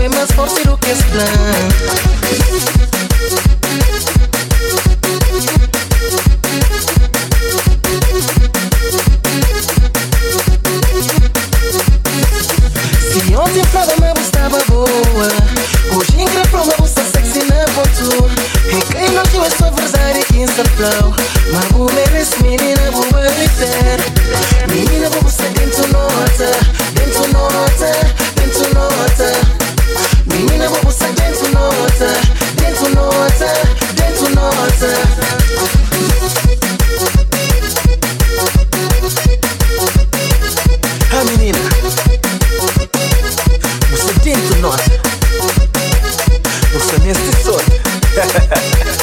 é mais forte do que esse plan. Ontem Flávia uma estava boa Hoje engrapou uma bolsa sexy na ponto quem não teu é só e que sapão Mas o merece menina boa liter Menina boa Você é me assessora.